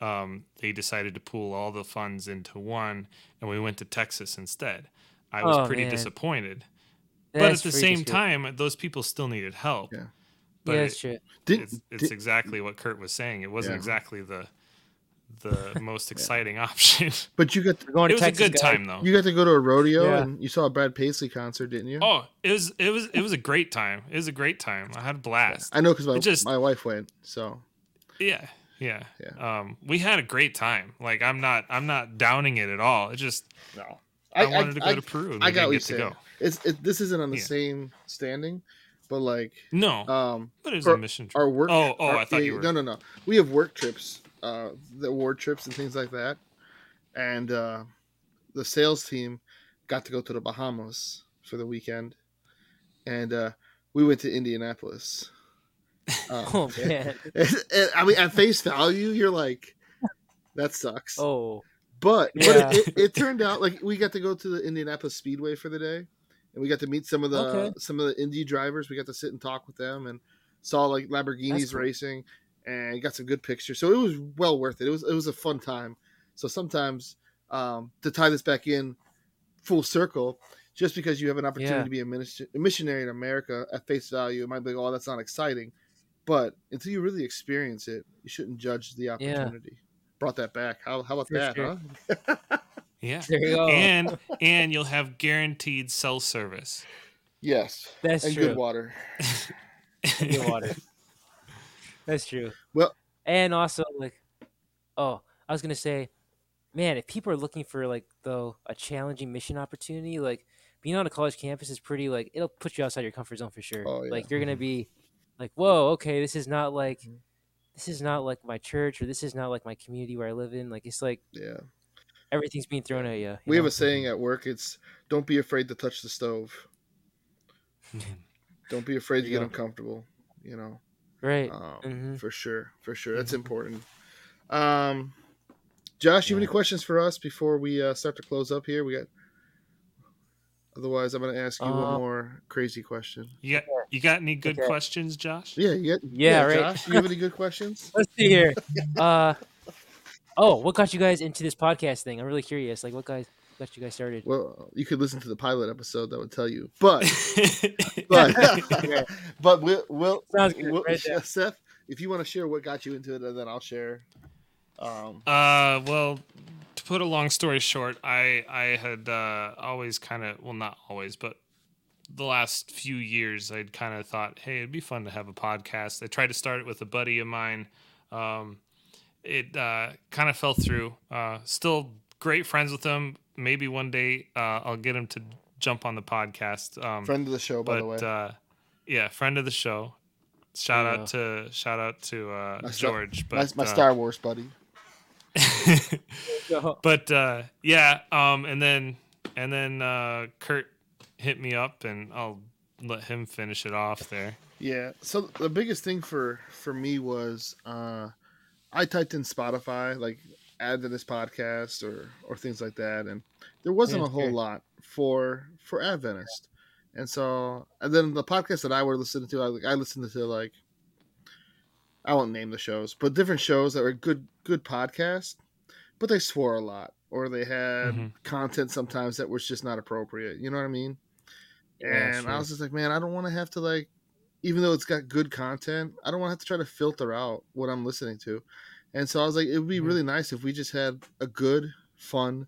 um, they decided to pool all the funds into one, and we went to Texas instead. I was Oh, pretty man. disappointed but That's at the same time those people still needed help Yeah. but yeah, it- that's true. Didn't it's, it's did- exactly what kurt was saying it wasn't Yeah. exactly the the <laughs> most exciting <laughs> option but you got to, We're going it to was Texas, a good guys. time though you got to go to a rodeo Yeah. and you saw a Brad Paisley concert, didn't you? oh it was it was it was a great time it was a great time i had a blast I know because my, just- my wife went. So yeah yeah Yeah. um we had a great time like i'm not i'm not downing it at all it just no, i, wanted to go I, to peru and I got didn't what you're get to go It's it, this isn't on the Yeah. same standing, but like no um but it's a mission trip our work. Oh, oh, our- I thought you were- No, no, no. We have work trips, uh, the award trips and things like that, and uh, the sales team got to go to the Bahamas for the weekend, and uh, we went to Indianapolis. Uh, <laughs> Oh man. and- and, I mean, at face value, you're like, that sucks. Oh. But but it, it, it turned out like we got to go to the Indianapolis Speedway for the day, and we got to meet some of the Okay. some of the Indy drivers. We got to sit and talk with them, and saw like Lamborghinis cool. racing, and got some good pictures. So it was well worth it. It was it was a fun time. So sometimes um, to tie this back in full circle, just because you have an opportunity Yeah. to be a, minister, a missionary in America at face value, it might be like, oh, that's not exciting. But until you really experience it, you shouldn't judge the opportunity. Brought that back. How, how about For that, sure. huh? <laughs> yeah There you go. and <laughs> and you'll have guaranteed cell service Yes. That's and true. good water. Good <laughs> water. That's true. Well- and also like, oh, I was gonna say, man, if people are looking for like though a challenging mission opportunity, like being on a college campus is pretty like it'll put you outside your comfort zone for sure. Oh, yeah. Like you're gonna be like, whoa, okay, this is not like Mhm. this is not like my church or this is not like my community where I live in. Like it's like Yeah. Everything's being thrown at you. We have a saying at work. It's don't be afraid to touch the stove. <laughs> Don't be afraid to get uncomfortable. You know, right. um, Mhm. for sure, for sure. That's Mhm. important. Um, Josh, you have any questions for us before we uh, start to close up here? We got. Otherwise, I'm going to ask you one Uh, more crazy question. You got you got any good Okay. questions, Josh? Yeah, you got, Yeah, right. Josh, you have any good questions? <laughs> Let's see here. <laughs> Uh, oh, what got you guys into this podcast thing? I'm really curious. Like, what guys got you guys started? Well, you could listen to the pilot episode that would tell you. But <laughs> but but <laughs> but we'll, we'll, Sounds good. we'll Right there. <laughs> Seth, if you want to share what got you into it, and then I'll share. Um, uh, well, to put a long story short, I I had uh, always kind of well, not always, but the last few years, I'd kind of thought, hey, it'd be fun to have a podcast. I tried to start it with a buddy of mine. Um, it uh, kind of fell through. Uh, still great friends with him. Maybe one day uh, I'll get him to jump on the podcast. Um, friend of the show, by but the way. uh, yeah, friend of the show. Shout There you out to shout out to uh, My Star- George. my, But my uh, Star Wars buddy. <laughs> but uh, yeah, um, and then and then uh, Kurt hit me up, and I'll let him finish it off there. Yeah. So the biggest thing for for me was uh, I typed in Spotify like Adventist podcast or or things like that, and there wasn't Yeah, a whole sure. lot for for Adventist. And so, and then the podcast that I were listening to, I, I listened to like, I won't name the shows, but different shows that were good, good podcasts, but they swore a lot or they had Mhm. content sometimes that was just not appropriate. You know what I mean? Yeah, and I was just like, man, I don't want to have to like, even though it's got good content, I don't want to have to try to filter out what I'm listening to. And so I was like, it would be really nice if we just had a good, fun,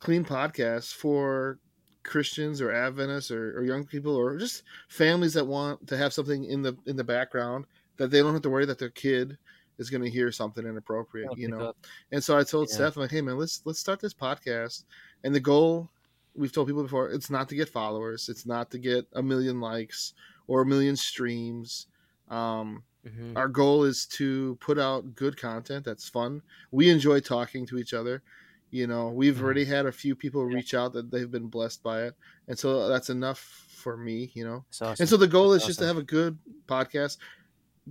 clean podcast for Christians or Adventists or, or young people or just families that want to have something in the in the background that they don't have to worry that their kid is going to hear something inappropriate, you know. up. And so I told Yeah. Seth, I'm like, hey man, let's let's start this podcast. And the goal, we've told people before, it's not to get followers, it's not to get a million likes or a million streams. Um, Mhm. our goal is to put out good content that's fun. We enjoy talking to each other. You know, we've Mhm. already had a few people reach out that they've been blessed by it, and so that's enough for me. You know, awesome. and so the goal is That's just to have a good podcast,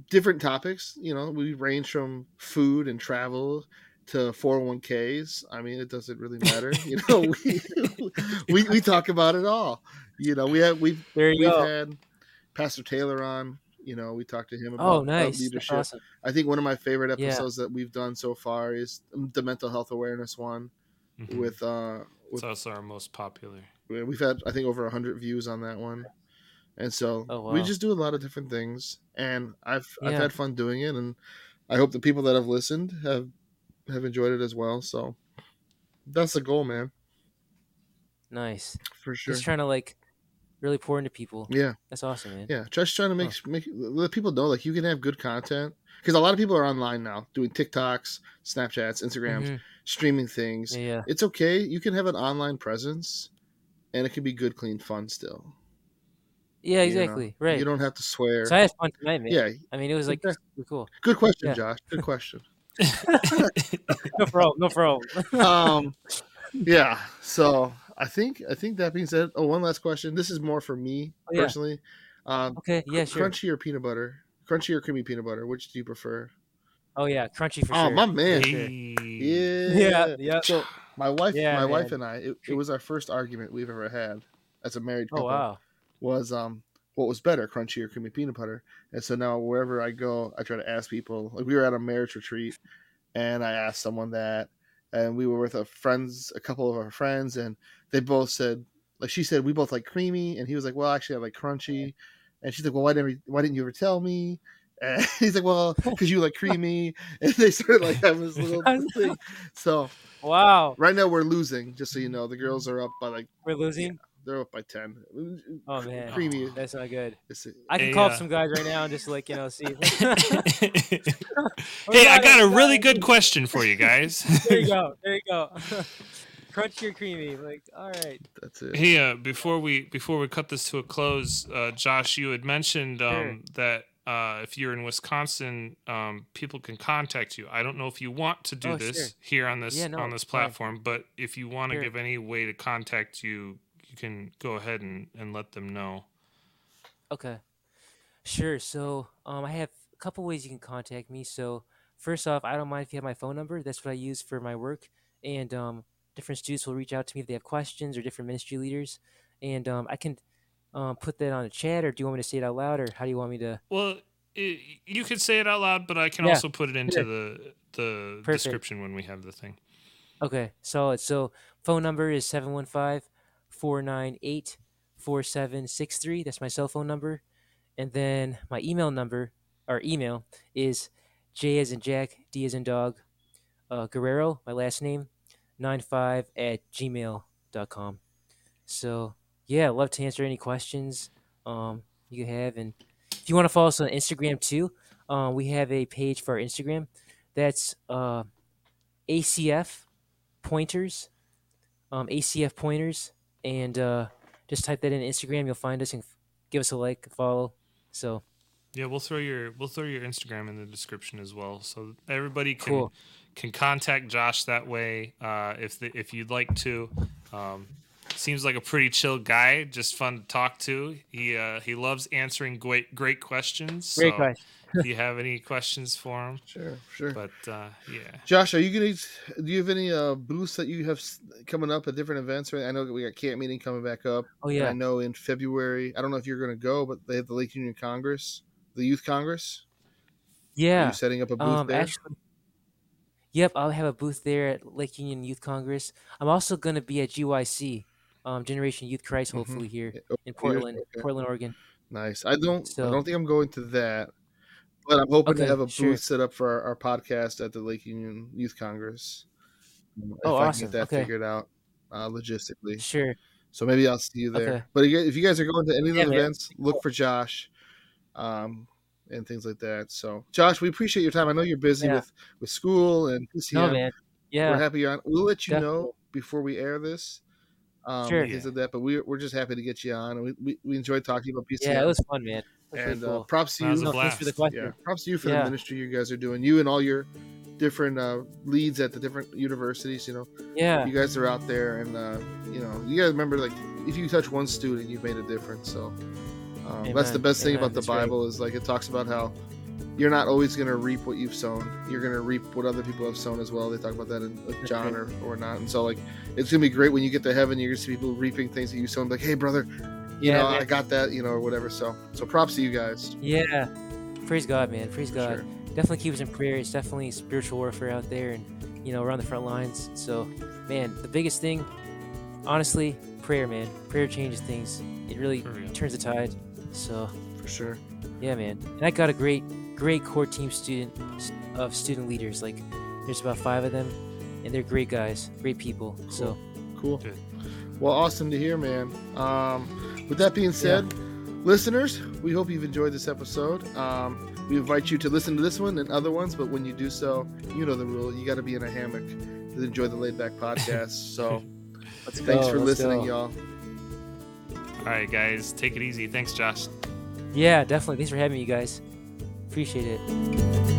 different topics. You know, we range from food and travel to 401ks. I mean, it doesn't really matter. You know, <laughs> <laughs> we we, we talk about it all. You know, we have we've There you we've go. had Pastor Taylor on. You know, we talked to him about, Oh, nice. That's leadership. awesome. I think one of my favorite Yeah. episodes that we've done so far is the mental health awareness one Mhm. with uh it's with also our most popular. we've had I think over 100 views on that one. And so Oh, we just do a lot of different things and I've I've had fun doing it and I hope the people that have listened have have enjoyed it as well. So that's the goal, man, Nice. for sure. Just trying to like really pour into people. Yeah. That's awesome, man. Yeah, just trying to make make let people know like you can have good content because a lot of people are online now doing TikToks, Snapchats, Instagrams, Mhm. streaming things. Yeah. It's okay. You can have an online presence, and it can be good, clean fun still. Yeah, you know? exactly. Right. You don't have to swear. So I had fun tonight, man. yeah, I mean, it was like Exactly. cool. good question, Yeah. Josh. Good question. <laughs> No problem. No problem. <laughs> um, yeah. So I think I think that being said, oh, one last question. This is more for me Oh, yeah. personally. Um, okay. Yeah, cr- sure. Crunchy or peanut butter? Crunchy or creamy peanut butter? Which do you prefer? Oh yeah, crunchy for oh, sure. Oh my man. Hey. Yeah. Yeah, yeah. So my wife, Yeah, my wife and I, it, it was our first argument we've ever had as a married couple. Oh couple. wow. Was um, what was better, crunchy or creamy peanut butter? And so now wherever I go, I try to ask people. Like we were at a marriage retreat, and I asked someone that, and we were with a friends, a couple of our friends, and they both said, like she said, we both like creamy, and he was like, well, actually, I like crunchy, and she's like, well, why didn't why didn't you ever tell me? <laughs> And he's like, well, <laughs> because you like creamy, <laughs> and they started like having this little thing. So Wow. right now we're losing. Just so you mm-hmm. know, the girls are up by like We're losing. They're up by ten. Oh man. creamy. That's not good. Is it- I can Hey, call uh, up some guys right now and just like you know see. <laughs> <laughs> hey, I got a really good question for you guys. <laughs> there you go. There you go. Crunchy or creamy? Like all right. That's it. Hey, uh, before we before we cut this to a close, uh, Josh, you had mentioned um, Sure. that uh, if you're in Wisconsin, um, people can contact you. I don't know if you want to do Oh, this sure. here on this Yeah, no, on this it's fine. platform, but if you want to Sure. give any way to contact you, you can go ahead and, and let them know. Okay. Sure. So um, I have a couple ways you can contact me. So first off, I don't mind if you have my phone number. That's what I use for my work. And um, different students will reach out to me if they have questions or different ministry leaders. And um, I can um, put that on a chat, or do you want me to say it out loud, or how do you want me to? Well, i you could say it out loud, but I can Yeah, also put it into sure. the the Perfect. description when we have the thing. Okay, solid. So phone number is 715 498 4763. That's my cell phone number. And then my email number, or email, is J as in Jack, D as in dog, uh, Guerrero, my last name, 95 at gmail.com. So, yeah, love to answer any questions um, you have. And if you want to follow us on Instagram too, uh, we have a page for our Instagram. That's uh, ACF pointers, um, ACF pointers, and uh, just type that in Instagram. You'll find us and give us a like, follow. So Yeah, we'll throw your we'll throw your Instagram in the description as well, so everybody can Cool. can contact Josh that way uh, if the, if you'd like to. Um, seems like a pretty chill guy, just fun to talk to. He uh, he loves answering great great questions. great so question. If you have any questions for him, Sure, sure. but uh, yeah. Josh, are you gonna? Do you have any uh, booths that you have coming up at different events? Right? I know we got camp meeting coming back up. Oh yeah, I know in February. I don't know if you're gonna go, but they have the Lake Union Congress, the Youth Congress. Are yeah. you setting up a booth Um, there? actually, yep, I'll have a booth there at Lake Union Youth Congress. I'm also gonna be at GYC, um, Generation Youth Christ, Mhm. hopefully here Yeah, oh, in? Portland, Okay. Portland, Oregon. Nice. I don't. I don't think I'm going to that. But I'm hoping to have a booth set up for our, our podcast at the Lake Union Youth Congress. If Oh, I can awesome. get that Okay. figured out uh, logistically. Sure. So maybe I'll see you there. Okay. But if you guys are going to any of Yeah, man. events, look for Josh, um, and things like that. So, Josh, we appreciate your time. I know you're busy Yeah. with with school and No, PCM. man. We're happy you're on. We'll let you know before we air this. Um, Sure. things like that. But we're we're just happy to get you on, and we, we, we enjoyed talking about PCM. Yeah, it was fun, man. It was really and uh, props to you. No, thanks for the question. Yeah, props to you for the ministry you guys are doing. You and all your different uh, leads at the different universities. You know, Yeah. you guys are out there, and uh, you know, you guys remember like if you touch one student, you've made a difference. So um, that's the Amen. best thing Amen. about the That's right. Bible is like it talks about how you're not always going to reap what you've sown. You're going to reap what other people have sown as well. They talk about that in like, John or, or not. And so like it's going to be great when you get to heaven. You're going to see people reaping things that you sown. Like, hey, brother, you Yeah, know, man. I got that, you know, or whatever. So so props to you guys. Yeah. Praise God, man. Praise God. sure. Definitely keep us in prayer. It's definitely spiritual warfare out there and, you know, we're on the front lines. So, man, the biggest thing, honestly, prayer, man. Prayer changes things. It really real. turns the tide. So, For sure. yeah, man. And I got a great, great core team student of student leaders. Like, there's about five of them, and they're great guys, great people. So, Cool. Well, awesome to hear, man. Um, with that being said, listeners, we hope you've enjoyed this episode. Um, we invite you to listen to this one and other ones, but when you do so, you know the rule. You got to be in a hammock to enjoy the laid back <laughs> podcast. So let's thanks go, for let's listening, go. y'all. All right, guys, take it easy. Thanks, Josh. Yeah, definitely. Thanks for having me, you guys. Appreciate it.